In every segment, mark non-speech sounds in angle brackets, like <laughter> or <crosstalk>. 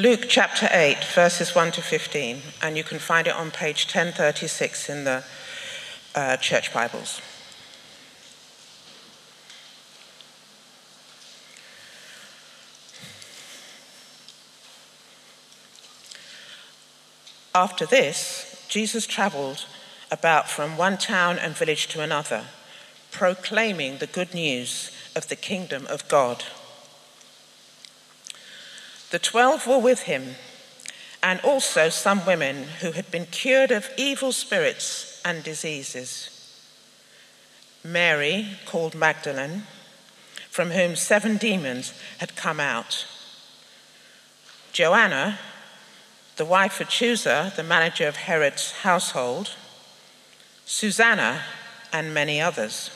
Luke chapter 8, verses 1 to 15, and you can find it on page 1036 in the uh, church Bibles. After this, Jesus traveled about from one town and village to another, proclaiming the good news of the kingdom of God. The twelve were with him, and also some women who had been cured of evil spirits and diseases. Mary, called Magdalene, from whom seven demons had come out. Joanna, the wife of Chuza, the manager of Herod's household, Susanna, and many others.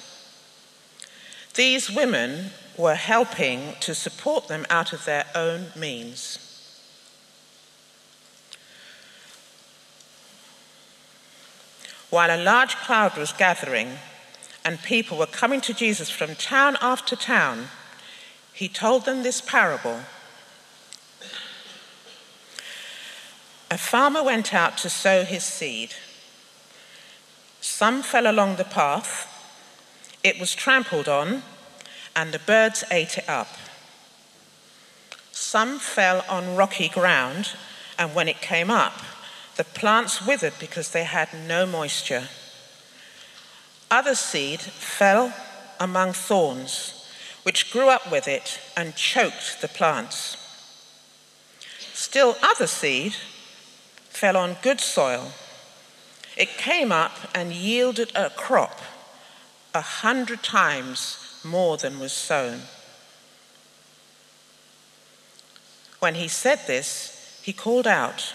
These women were helping to support them out of their own means. While a large crowd was gathering and people were coming to Jesus from town after town, he told them this parable. A farmer went out to sow his seed. Some fell along the path, it was trampled on, and the birds ate it up. Some fell on rocky ground, and when it came up, the plants withered because they had no moisture. Other seed fell among thorns, which grew up with it and choked the plants. Still, other seed fell on good soil. It came up and yielded a crop a hundred times more than was sown. When he said this, he called out,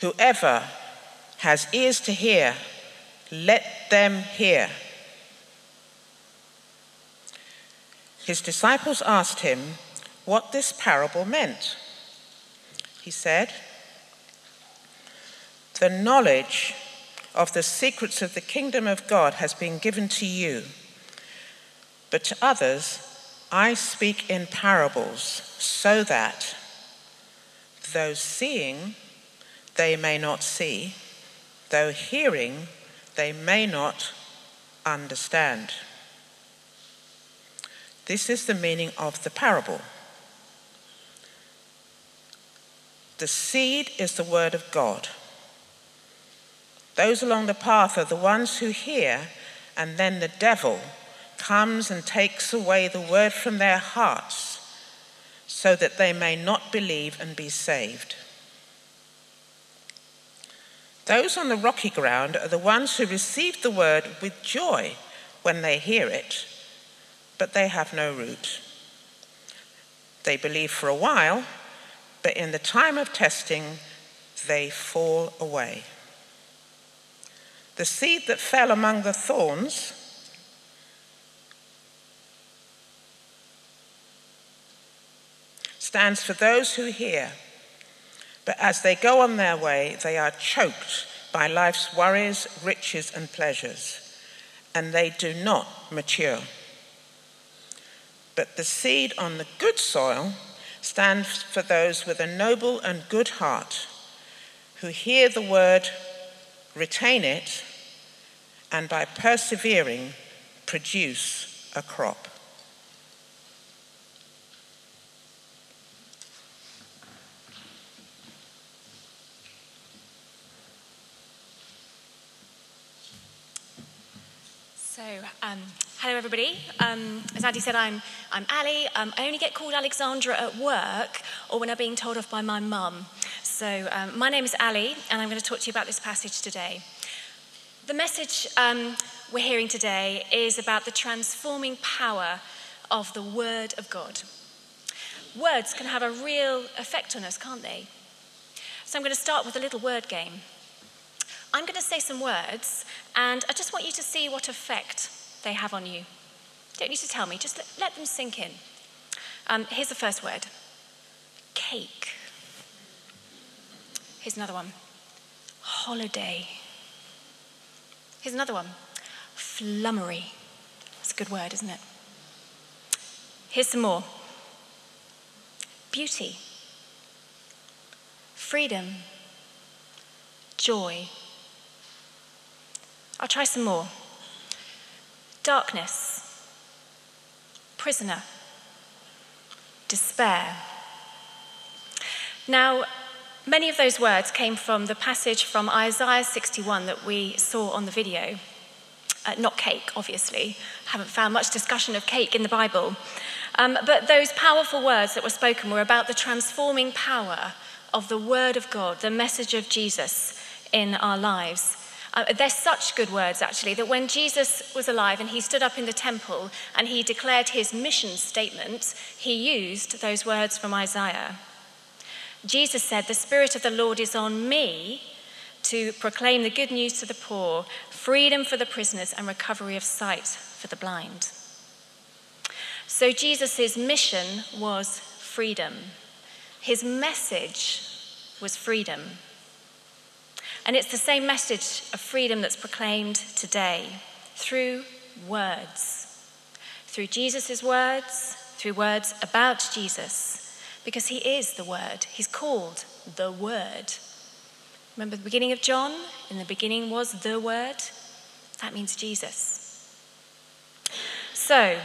Whoever has ears to hear, let them hear. His disciples asked him what this parable meant. He said, The knowledge of the secrets of the kingdom of God has been given to you but to others, I speak in parables, so that those seeing, they may not see, though hearing, they may not understand. This is the meaning of the parable. The seed is the word of God. Those along the path are the ones who hear, and then the devil comes and takes away the word from their hearts so that they may not believe and be saved. Those on the rocky ground are the ones who receive the word with joy when they hear it, but they have no root. They believe for a while, but in the time of testing, they fall away. The seed that fell among the thorns stands for those who hear, but as they go on their way, they are choked by life's worries, riches, and pleasures, and they do not mature. But the seed on the good soil stands for those with a noble and good heart who hear the word, retain it, and by persevering, produce a crop. So, um, hello everybody. Um, as Andy said, I'm, I'm Ali. Um, I only get called Alexandra at work or when I'm being told off by my mum. So, um, my name is Ali, and I'm going to talk to you about this passage today. The message um, we're hearing today is about the transforming power of the Word of God. Words can have a real effect on us, can't they? So, I'm going to start with a little word game. I'm going to say some words, and I just want you to see what effect they have on you. Don't need to tell me, just let, let them sink in. Um, here's the first word cake. Here's another one holiday. Here's another one flummery. That's a good word, isn't it? Here's some more beauty. freedom, joy. I'll try some more. Darkness, prisoner, despair. Now, many of those words came from the passage from Isaiah 61 that we saw on the video. Uh, not cake, obviously. Haven't found much discussion of cake in the Bible. Um, but those powerful words that were spoken were about the transforming power of the Word of God, the message of Jesus in our lives. Uh, they're such good words, actually, that when Jesus was alive and he stood up in the temple and he declared his mission statement, he used those words from Isaiah. Jesus said, The Spirit of the Lord is on me to proclaim the good news to the poor, freedom for the prisoners, and recovery of sight for the blind. So Jesus' mission was freedom. His message was freedom. And it's the same message of freedom that's proclaimed today through words. Through Jesus' words, through words about Jesus, because he is the Word. He's called the Word. Remember the beginning of John? In the beginning was the Word. That means Jesus. So,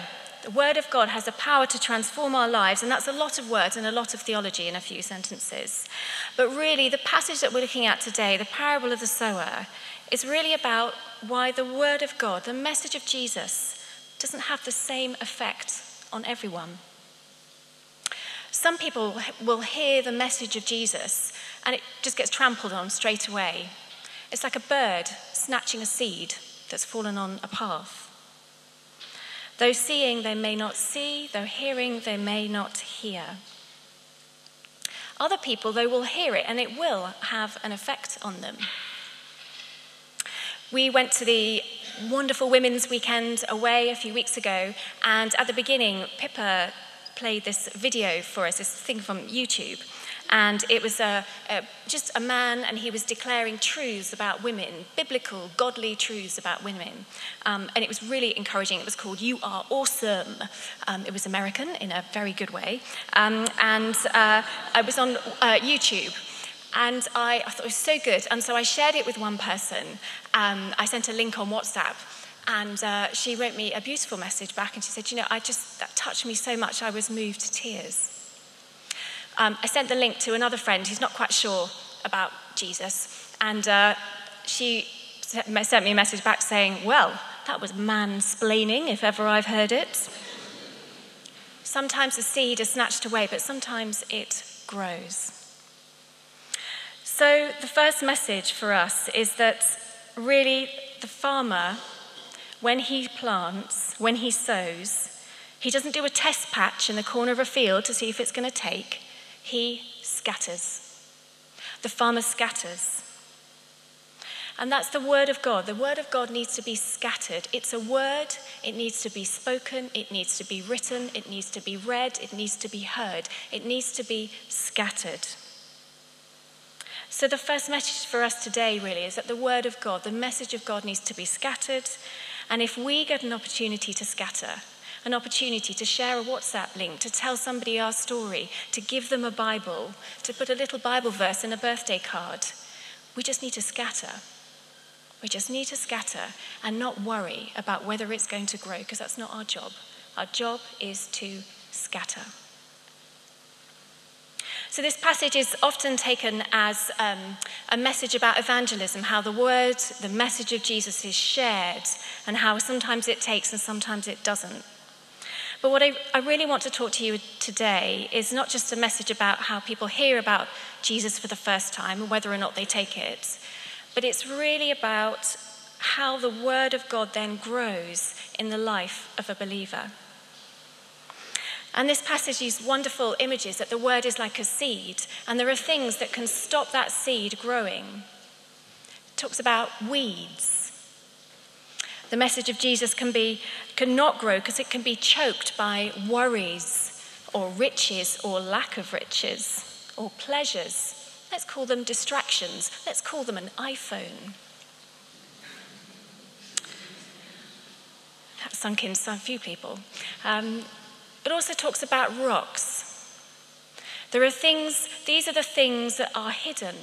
the Word of God has the power to transform our lives, and that's a lot of words and a lot of theology in a few sentences. But really, the passage that we're looking at today, the parable of the sower, is really about why the Word of God, the message of Jesus, doesn't have the same effect on everyone. Some people will hear the message of Jesus and it just gets trampled on straight away. It's like a bird snatching a seed that's fallen on a path. Though seeing, they may not see, though hearing, they may not hear. Other people, they will hear it and it will have an effect on them. We went to the wonderful women's weekend away a few weeks ago, and at the beginning, Pippa played this video for us, this thing from YouTube. And it was a, a, just a man, and he was declaring truths about women, biblical, godly truths about women. Um, and it was really encouraging. It was called You Are Awesome. Um, it was American in a very good way. Um, and uh, was on uh, YouTube. And I, I, thought it was so good. And so I shared it with one person. Um, I sent a link on WhatsApp. And uh, she wrote me a beautiful message back. And she said, You know, I just, that touched me so much, I was moved to tears. Um, I sent the link to another friend who's not quite sure about Jesus, and uh, she sent me a message back saying, Well, that was mansplaining, if ever I've heard it. Sometimes the seed is snatched away, but sometimes it grows. So, the first message for us is that really the farmer, when he plants, when he sows, he doesn't do a test patch in the corner of a field to see if it's going to take. He scatters. The farmer scatters. And that's the word of God. The word of God needs to be scattered. It's a word, it needs to be spoken, it needs to be written, it needs to be read, it needs to be heard, it needs to be scattered. So, the first message for us today really is that the word of God, the message of God needs to be scattered. And if we get an opportunity to scatter, an opportunity to share a WhatsApp link, to tell somebody our story, to give them a Bible, to put a little Bible verse in a birthday card. We just need to scatter. We just need to scatter and not worry about whether it's going to grow, because that's not our job. Our job is to scatter. So, this passage is often taken as um, a message about evangelism, how the word, the message of Jesus is shared, and how sometimes it takes and sometimes it doesn't. But what I, I really want to talk to you today is not just a message about how people hear about Jesus for the first time and whether or not they take it, but it's really about how the Word of God then grows in the life of a believer. And this passage uses wonderful images that the Word is like a seed, and there are things that can stop that seed growing. It talks about weeds the message of Jesus can be cannot grow because it can be choked by worries or riches or lack of riches or pleasures. Let's call them distractions. Let's call them an iPhone. That sunk in some few people. Um, it also talks about rocks. There are things, these are the things that are hidden,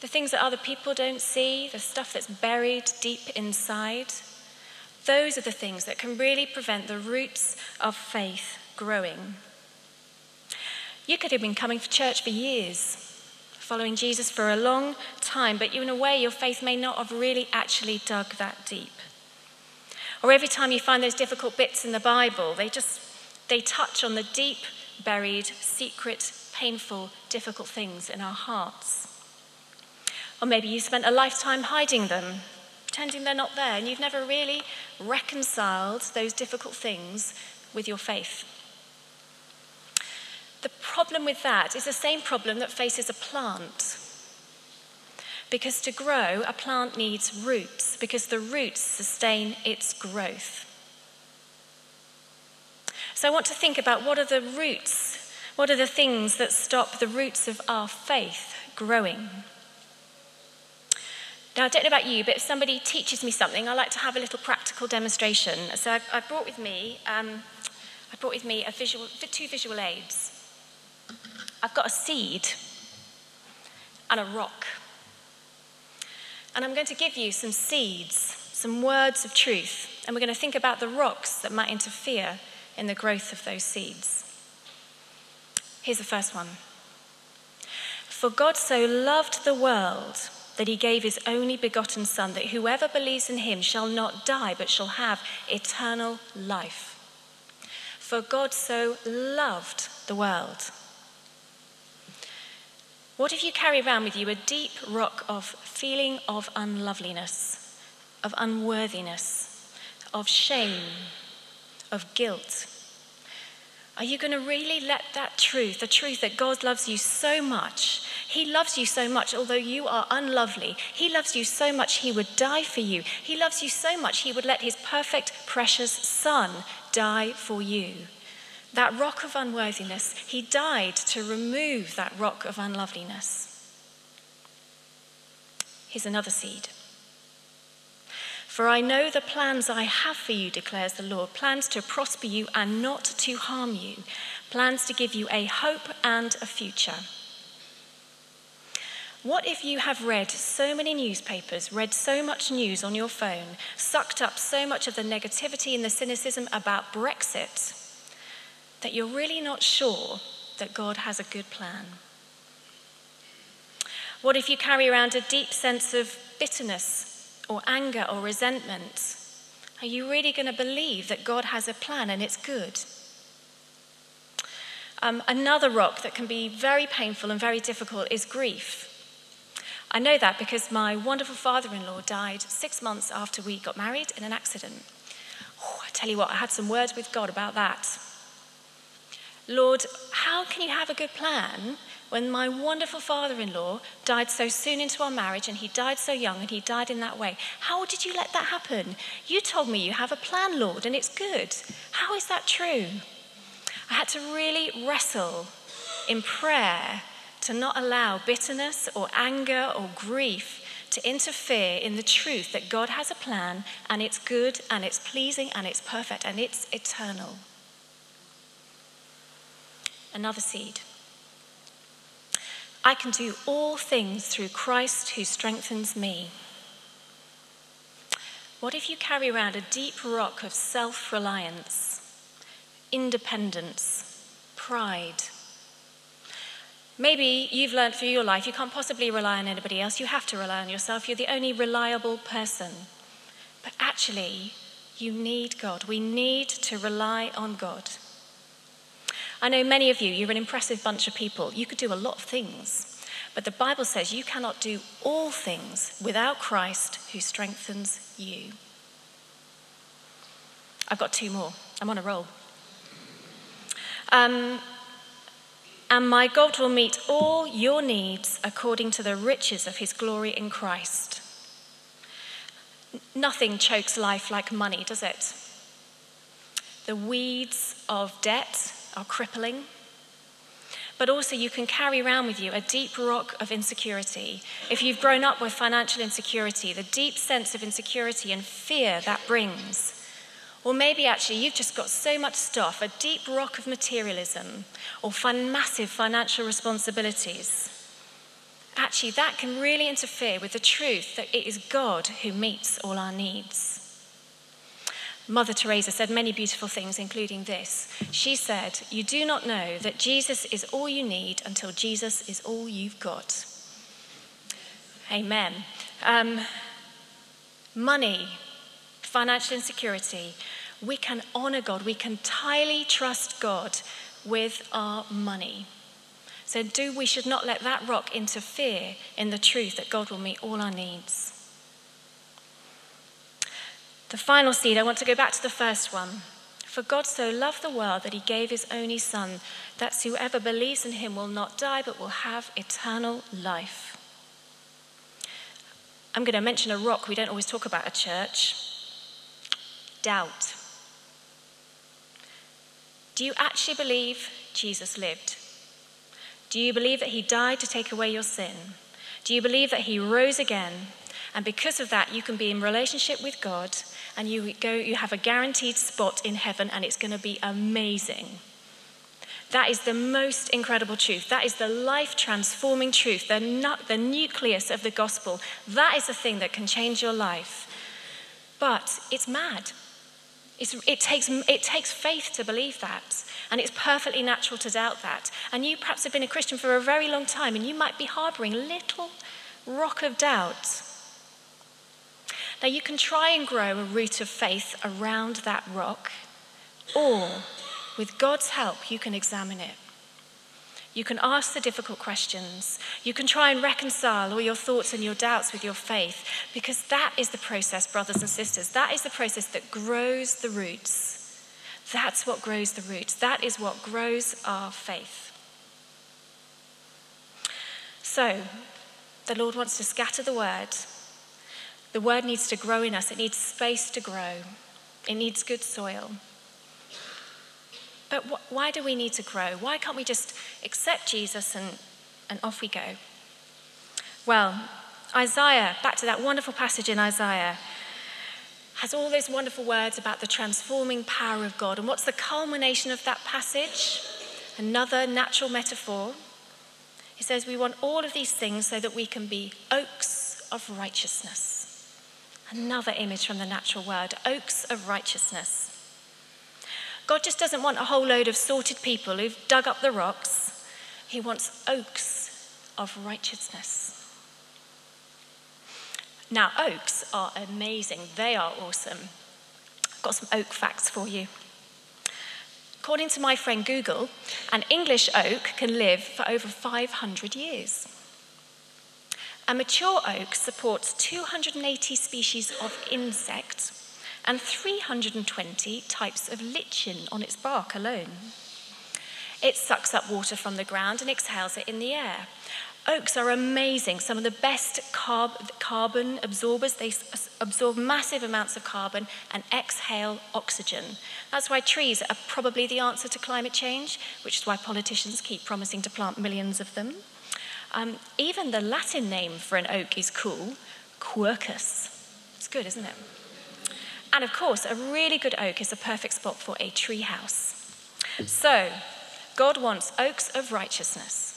the things that other people don't see, the stuff that's buried deep inside. Those are the things that can really prevent the roots of faith growing. You could have been coming to church for years, following Jesus for a long time, but you, in a way, your faith may not have really actually dug that deep. Or every time you find those difficult bits in the Bible, they just they touch on the deep, buried, secret, painful, difficult things in our hearts. Or maybe you spent a lifetime hiding them, pretending they're not there, and you've never really reconciled those difficult things with your faith. The problem with that is the same problem that faces a plant. Because to grow, a plant needs roots, because the roots sustain its growth. So I want to think about what are the roots, what are the things that stop the roots of our faith growing. Now, I don't know about you, but if somebody teaches me something, I like to have a little practical demonstration. So I, I brought with me, um, I brought with me a visual, two visual aids. I've got a seed and a rock. And I'm going to give you some seeds, some words of truth, and we're going to think about the rocks that might interfere in the growth of those seeds. Here's the first one For God so loved the world that he gave his only begotten Son, that whoever believes in him shall not die, but shall have eternal life. For God so loved the world. What if you carry around with you a deep rock of feeling of unloveliness, of unworthiness, of shame, of guilt? Are you going to really let that truth, the truth that God loves you so much, He loves you so much, although you are unlovely, He loves you so much, He would die for you. He loves you so much, He would let His perfect, precious Son die for you. That rock of unworthiness, He died to remove that rock of unloveliness. Here's another seed. For I know the plans I have for you, declares the Lord plans to prosper you and not to harm you, plans to give you a hope and a future. What if you have read so many newspapers, read so much news on your phone, sucked up so much of the negativity and the cynicism about Brexit that you're really not sure that God has a good plan? What if you carry around a deep sense of bitterness or anger or resentment? Are you really going to believe that God has a plan and it's good? Um, another rock that can be very painful and very difficult is grief. I know that because my wonderful father in law died six months after we got married in an accident. Oh, I tell you what, I had some words with God about that. Lord, how can you have a good plan when my wonderful father in law died so soon into our marriage and he died so young and he died in that way? How did you let that happen? You told me you have a plan, Lord, and it's good. How is that true? I had to really wrestle in prayer to not allow bitterness or anger or grief to interfere in the truth that God has a plan and it's good and it's pleasing and it's perfect and it's eternal. Another seed. I can do all things through Christ who strengthens me. What if you carry around a deep rock of self reliance, independence, pride? Maybe you've learned through your life you can't possibly rely on anybody else. You have to rely on yourself. You're the only reliable person. But actually, you need God. We need to rely on God. I know many of you, you're an impressive bunch of people. You could do a lot of things. But the Bible says you cannot do all things without Christ who strengthens you. I've got two more. I'm on a roll. Um, and my God will meet all your needs according to the riches of his glory in Christ. Nothing chokes life like money, does it? The weeds of debt are crippling. But also, you can carry around with you a deep rock of insecurity. If you've grown up with financial insecurity, the deep sense of insecurity and fear that brings. Or maybe actually you've just got so much stuff, a deep rock of materialism, or fun, massive financial responsibilities. Actually, that can really interfere with the truth that it is God who meets all our needs. Mother Teresa said many beautiful things, including this. She said, You do not know that Jesus is all you need until Jesus is all you've got. Amen. Um, money, financial insecurity, we can honor God, we can entirely trust God with our money. So, do we should not let that rock interfere in the truth that God will meet all our needs. The final seed, I want to go back to the first one. For God so loved the world that he gave his only Son, that whoever believes in him will not die but will have eternal life. I'm going to mention a rock we don't always talk about at church doubt. Do you actually believe Jesus lived? Do you believe that he died to take away your sin? Do you believe that he rose again? And because of that, you can be in relationship with God and you go you have a guaranteed spot in heaven and it's going to be amazing. That is the most incredible truth. That is the life transforming truth, the, nu- the nucleus of the gospel. That is the thing that can change your life. But it's mad. It's, it, takes, it takes faith to believe that. And it's perfectly natural to doubt that. And you perhaps have been a Christian for a very long time and you might be harboring little rock of doubt. Now, you can try and grow a root of faith around that rock, or with God's help, you can examine it. You can ask the difficult questions. You can try and reconcile all your thoughts and your doubts with your faith, because that is the process, brothers and sisters. That is the process that grows the roots. That's what grows the roots. That is what grows our faith. So, the Lord wants to scatter the word. The word needs to grow in us, it needs space to grow, it needs good soil. But wh- why do we need to grow? Why can't we just accept Jesus and, and off we go? Well, Isaiah, back to that wonderful passage in Isaiah, has all those wonderful words about the transforming power of God. And what's the culmination of that passage? Another natural metaphor. He says, We want all of these things so that we can be oaks of righteousness. Another image from the natural world oaks of righteousness. God just doesn't want a whole load of sorted people who've dug up the rocks. He wants oaks of righteousness. Now, oaks are amazing. They are awesome. I've got some oak facts for you. According to my friend Google, an English oak can live for over 500 years. A mature oak supports 280 species of insects and 320 types of lichen on its bark alone. It sucks up water from the ground and exhales it in the air. Oaks are amazing, some of the best carb- carbon absorbers. They absorb massive amounts of carbon and exhale oxygen. That's why trees are probably the answer to climate change, which is why politicians keep promising to plant millions of them. Um, even the Latin name for an oak is cool Quercus. It's good, isn't it? And of course, a really good oak is a perfect spot for a tree house. So, God wants oaks of righteousness.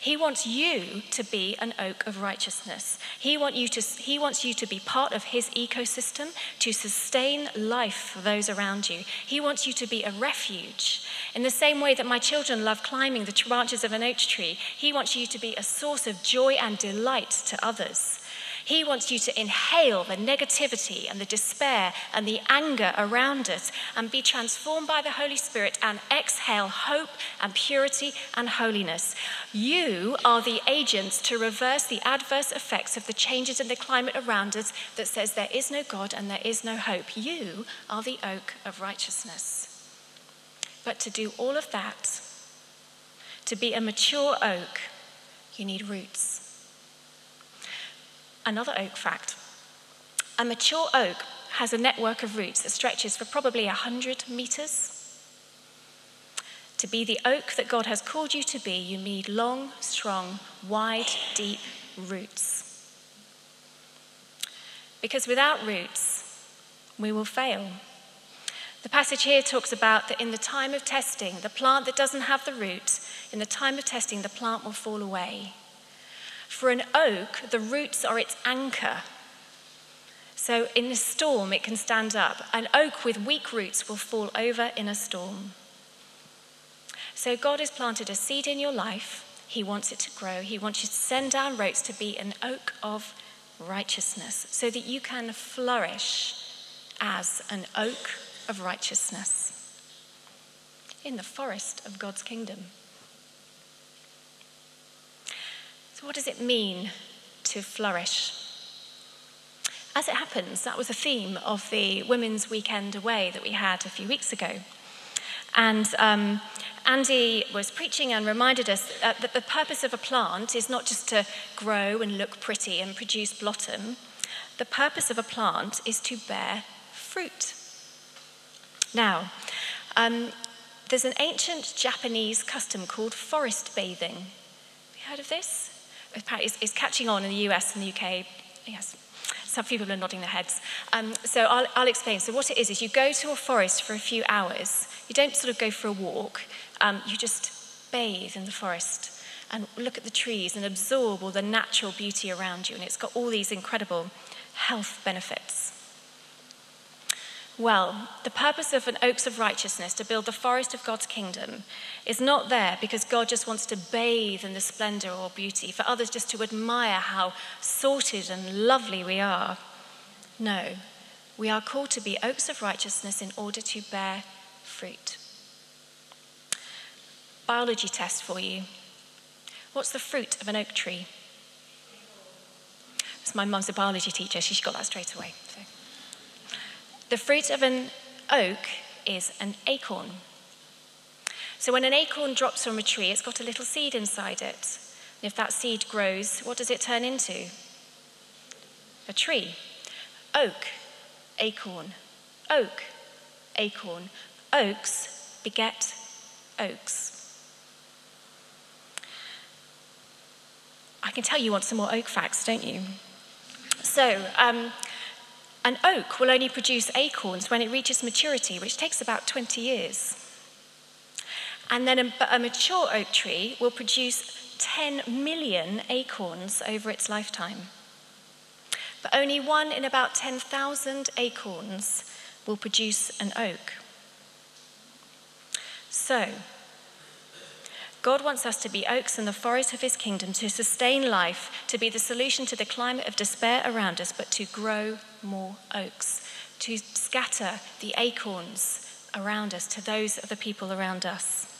He wants you to be an oak of righteousness. He, want you to, he wants you to be part of his ecosystem to sustain life for those around you. He wants you to be a refuge. In the same way that my children love climbing the branches of an oak tree, he wants you to be a source of joy and delight to others. He wants you to inhale the negativity and the despair and the anger around us and be transformed by the Holy Spirit and exhale hope and purity and holiness. You are the agents to reverse the adverse effects of the changes in the climate around us that says there is no God and there is no hope. You are the oak of righteousness. But to do all of that, to be a mature oak, you need roots. Another oak fact a mature oak has a network of roots that stretches for probably 100 meters. To be the oak that God has called you to be, you need long, strong, wide, deep roots. Because without roots, we will fail. The passage here talks about that in the time of testing, the plant that doesn't have the root, in the time of testing, the plant will fall away. For an oak, the roots are its anchor. So in a storm, it can stand up. An oak with weak roots will fall over in a storm. So God has planted a seed in your life. He wants it to grow. He wants you to send down roots to be an oak of righteousness so that you can flourish as an oak of righteousness in the forest of God's kingdom. So, what does it mean to flourish? As it happens, that was a theme of the Women's Weekend Away that we had a few weeks ago. And um, Andy was preaching and reminded us that the purpose of a plant is not just to grow and look pretty and produce blossom. The purpose of a plant is to bear fruit. Now, um, there's an ancient Japanese custom called forest bathing. Have you heard of this? It's, it's catching on in the US and the UK. Yes, some people are nodding their heads. Um, so I'll, I'll, explain. So what it is is you go to a forest for a few hours. You don't sort of go for a walk. Um, you just bathe in the forest and look at the trees and absorb all the natural beauty around you. And it's got all these incredible health benefits. Well, the purpose of an Oaks of Righteousness, to build the forest of God's kingdom, is not there because God just wants to bathe in the splendor or beauty, for others just to admire how sorted and lovely we are. No, we are called to be Oaks of Righteousness in order to bear fruit. Biology test for you. What's the fruit of an oak tree? It's my mum's a biology teacher, she got that straight away. So. The fruit of an oak is an acorn. So when an acorn drops from a tree, it's got a little seed inside it. And if that seed grows, what does it turn into? A tree. Oak, acorn. Oak, acorn. Oaks beget oaks. I can tell you want some more oak facts, don't you? So, um, an oak will only produce acorns when it reaches maturity, which takes about 20 years. And then a, a mature oak tree will produce 10 million acorns over its lifetime. But only one in about 10,000 acorns will produce an oak. So, God wants us to be oaks in the forest of his kingdom, to sustain life, to be the solution to the climate of despair around us, but to grow more oaks, to scatter the acorns around us to those of the people around us,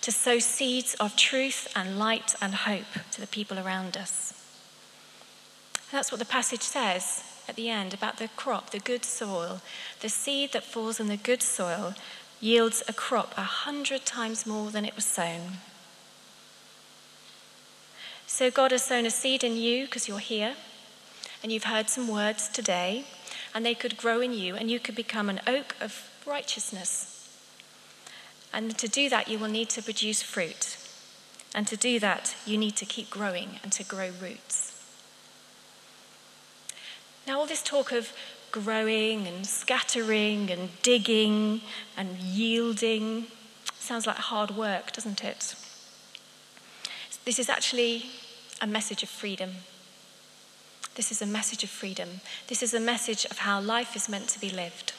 to sow seeds of truth and light and hope to the people around us. That's what the passage says at the end about the crop, the good soil. The seed that falls in the good soil yields a crop a hundred times more than it was sown. So God has sown a seed in you because you're here and you've heard some words today, and they could grow in you, and you could become an oak of righteousness. And to do that, you will need to produce fruit. And to do that, you need to keep growing and to grow roots. Now, all this talk of growing and scattering and digging and yielding sounds like hard work, doesn't it? This is actually a message of freedom. This is a message of freedom. This is a message of how life is meant to be lived.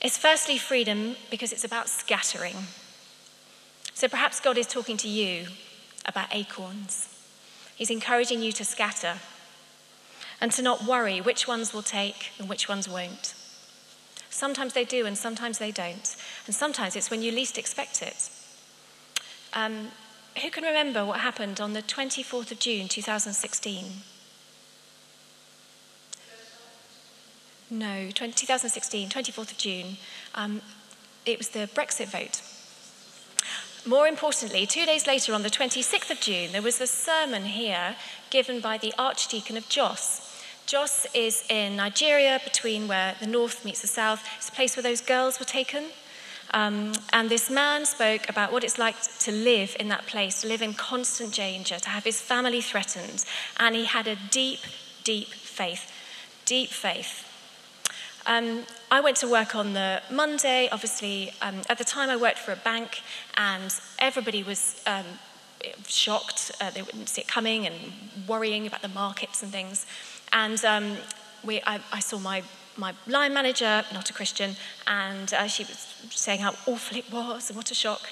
It's firstly freedom because it's about scattering. So perhaps God is talking to you about acorns. He's encouraging you to scatter and to not worry which ones will take and which ones won't. Sometimes they do and sometimes they don't. And sometimes it's when you least expect it. Um, who can remember what happened on the 24th of June 2016? No, 2016, 24th of June. Um, it was the Brexit vote. More importantly, two days later, on the 26th of June, there was a sermon here given by the Archdeacon of Jos. Jos is in Nigeria, between where the north meets the south. It's a place where those girls were taken. Um, and this man spoke about what it's like to live in that place, to live in constant danger, to have his family threatened. And he had a deep, deep faith. Deep faith. Um, I went to work on the Monday. Obviously, um, at the time I worked for a bank, and everybody was um, shocked. Uh, they wouldn't see it coming and worrying about the markets and things. And um, we, I, I saw my my line manager, not a Christian, and uh, she was saying how awful it was and what a shock.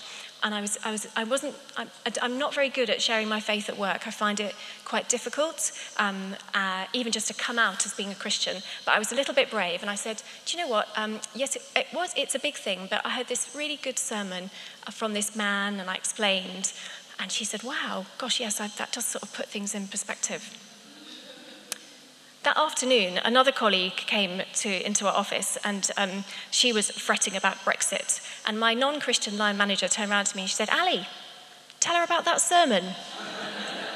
And I was, I was, I wasn't, I'm, I'm not very good at sharing my faith at work. I find it quite difficult, um, uh, even just to come out as being a Christian. But I was a little bit brave, and I said, "Do you know what? Um, yes, it, it was. It's a big thing, but I heard this really good sermon from this man, and I explained." And she said, "Wow, gosh, yes, I, that does sort of put things in perspective." That afternoon, another colleague came to, into our office and um, she was fretting about Brexit. And my non Christian line manager turned around to me and she said, Ali, tell her about that sermon.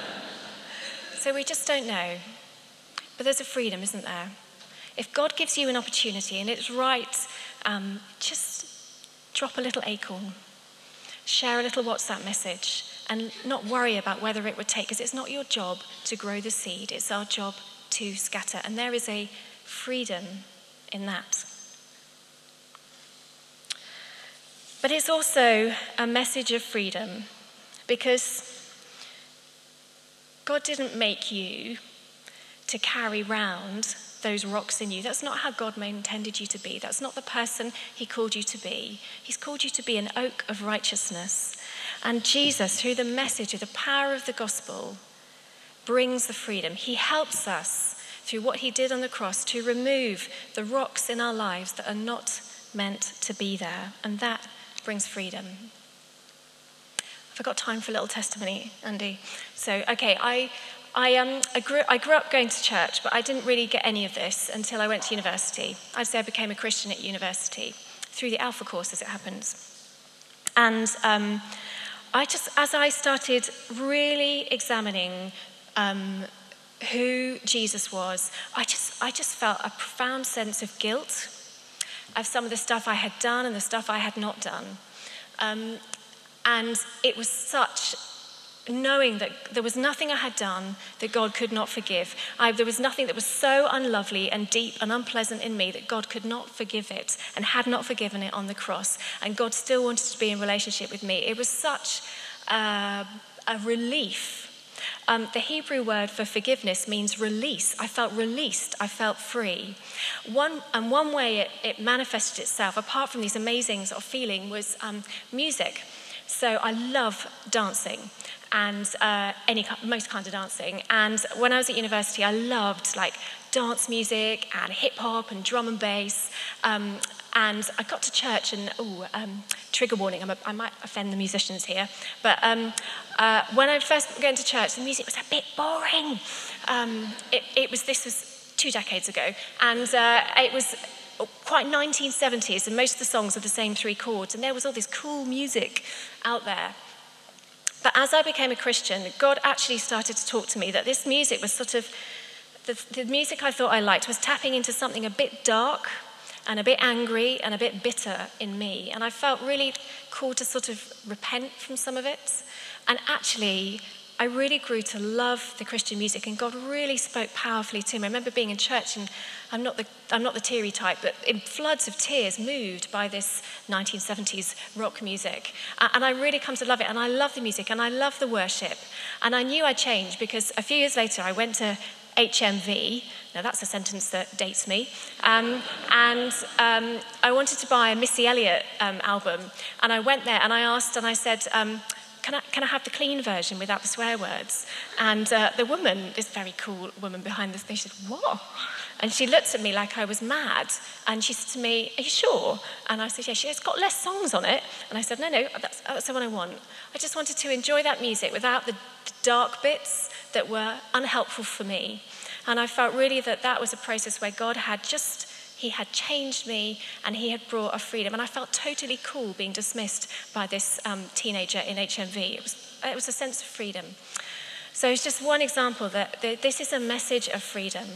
<laughs> so we just don't know. But there's a freedom, isn't there? If God gives you an opportunity and it's right, um, just drop a little acorn, share a little WhatsApp message, and not worry about whether it would take, because it's not your job to grow the seed, it's our job to scatter. And there is a freedom in that. But it's also a message of freedom because God didn't make you to carry round those rocks in you. That's not how God intended you to be. That's not the person He called you to be. He's called you to be an oak of righteousness. And Jesus, through the message of the power of the gospel, brings the freedom. He helps us through what he did on the cross to remove the rocks in our lives that are not meant to be there. And that brings freedom. I've got time for a little testimony, Andy. So, okay, I, I, um, I, grew, I grew up going to church, but I didn't really get any of this until I went to university. I'd say I became a Christian at university through the Alpha course, as it happens. And um, I just, as I started really examining um, who Jesus was, I just, I just felt a profound sense of guilt of some of the stuff I had done and the stuff I had not done. Um, and it was such knowing that there was nothing I had done that God could not forgive. I, there was nothing that was so unlovely and deep and unpleasant in me that God could not forgive it and had not forgiven it on the cross. And God still wanted to be in relationship with me. It was such a relief um, the Hebrew word for forgiveness means release. I felt released. I felt free. One, and one way it, it manifested itself, apart from these amazing sort of feeling, was um, music. So I love dancing and uh, any most kinds of dancing. And when I was at university, I loved like dance music and hip hop and drum and bass. Um, and I got to church, and oh, um, trigger warning, a, i might offend the musicians here, but um, uh, when I first went to church, the music was a bit boring. Um, it, it, was, this was two decades ago, and uh, it was quite 1970s, and most of the songs are the same three chords, and there was all this cool music out there. But as I became a Christian, God actually started to talk to me that this music was sort of, the, the music I thought I liked was tapping into something a bit dark, and a bit angry and a bit bitter in me. And I felt really called to sort of repent from some of it. And actually, I really grew to love the Christian music, and God really spoke powerfully to me. I remember being in church, and I'm not the, I'm not the teary type, but in floods of tears, moved by this 1970s rock music. And I really come to love it, and I love the music, and I love the worship. And I knew I'd change because a few years later, I went to HMV. Now, that's a sentence that dates me. Um, and um, I wanted to buy a Missy Elliott um, album. And I went there and I asked, and I said, um, can I, can I have the clean version without the swear words? And uh, the woman, this very cool woman behind the stage, said, What? And she looked at me like I was mad. And she said to me, Are you sure? And I said, Yeah, she has got less songs on it. And I said, No, no, that's, that's the one I want. I just wanted to enjoy that music without the dark bits that were unhelpful for me. And I felt really that that was a process where God had just, He had changed me and He had brought a freedom. And I felt totally cool being dismissed by this um, teenager in HMV. It was, it was a sense of freedom. So it's just one example that this is a message of freedom.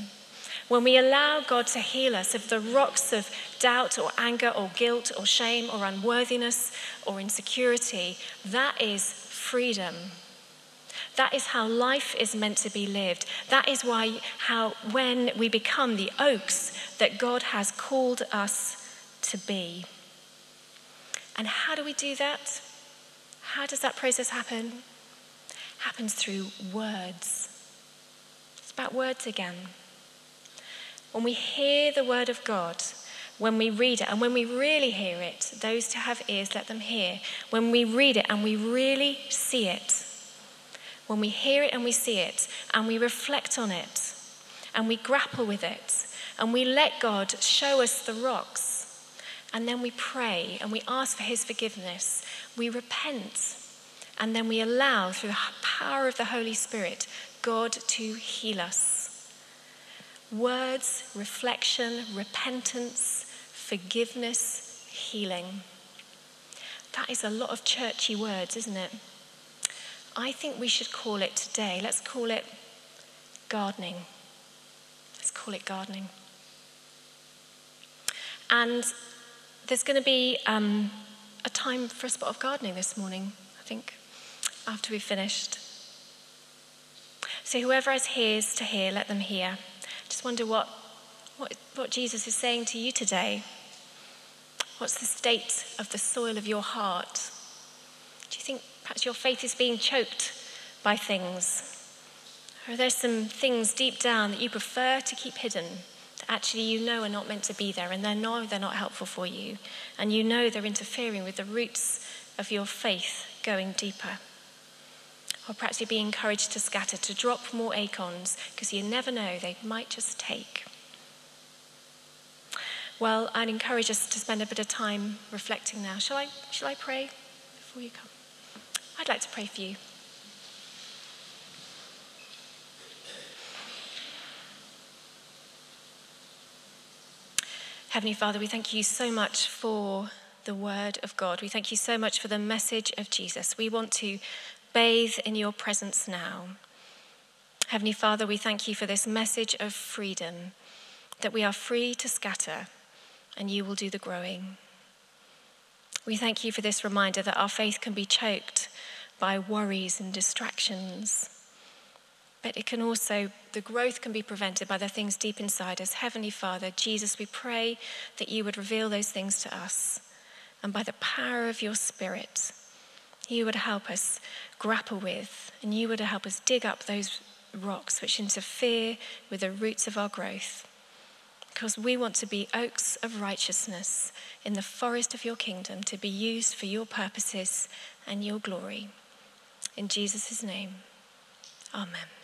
When we allow God to heal us of the rocks of doubt or anger or guilt or shame or unworthiness or insecurity, that is freedom. That is how life is meant to be lived. That is why, how, when we become the oaks that God has called us to be. And how do we do that? How does that process happen? Happens through words. It's about words again. When we hear the word of God, when we read it, and when we really hear it, those who have ears, let them hear. When we read it and we really see it, when we hear it and we see it, and we reflect on it, and we grapple with it, and we let God show us the rocks, and then we pray and we ask for His forgiveness, we repent, and then we allow, through the power of the Holy Spirit, God to heal us. Words, reflection, repentance, forgiveness, healing. That is a lot of churchy words, isn't it? I think we should call it today, let's call it gardening. Let's call it gardening. And there's going to be um, a time for a spot of gardening this morning, I think, after we've finished. So whoever has ears to hear, let them hear. Just wonder what, what, what Jesus is saying to you today. What's the state of the soil of your heart? Do you think perhaps your faith is being choked by things? Or are there some things deep down that you prefer to keep hidden that actually you know are not meant to be there and they know they're not helpful for you and you know they're interfering with the roots of your faith going deeper? Or perhaps you're being encouraged to scatter, to drop more acorns because you never know, they might just take. Well, I'd encourage us to spend a bit of time reflecting now. Shall I, shall I pray before you come? I'd like to pray for you. Heavenly Father, we thank you so much for the word of God. We thank you so much for the message of Jesus. We want to bathe in your presence now. Heavenly Father, we thank you for this message of freedom, that we are free to scatter and you will do the growing. We thank you for this reminder that our faith can be choked by worries and distractions but it can also, the growth can be prevented by the things deep inside us. Heavenly Father, Jesus, we pray that you would reveal those things to us. And by the power of your Spirit, you would help us grapple with, and you would help us dig up those rocks which interfere with the roots of our growth. Because we want to be oaks of righteousness in the forest of your kingdom to be used for your purposes and your glory. In Jesus' name, amen.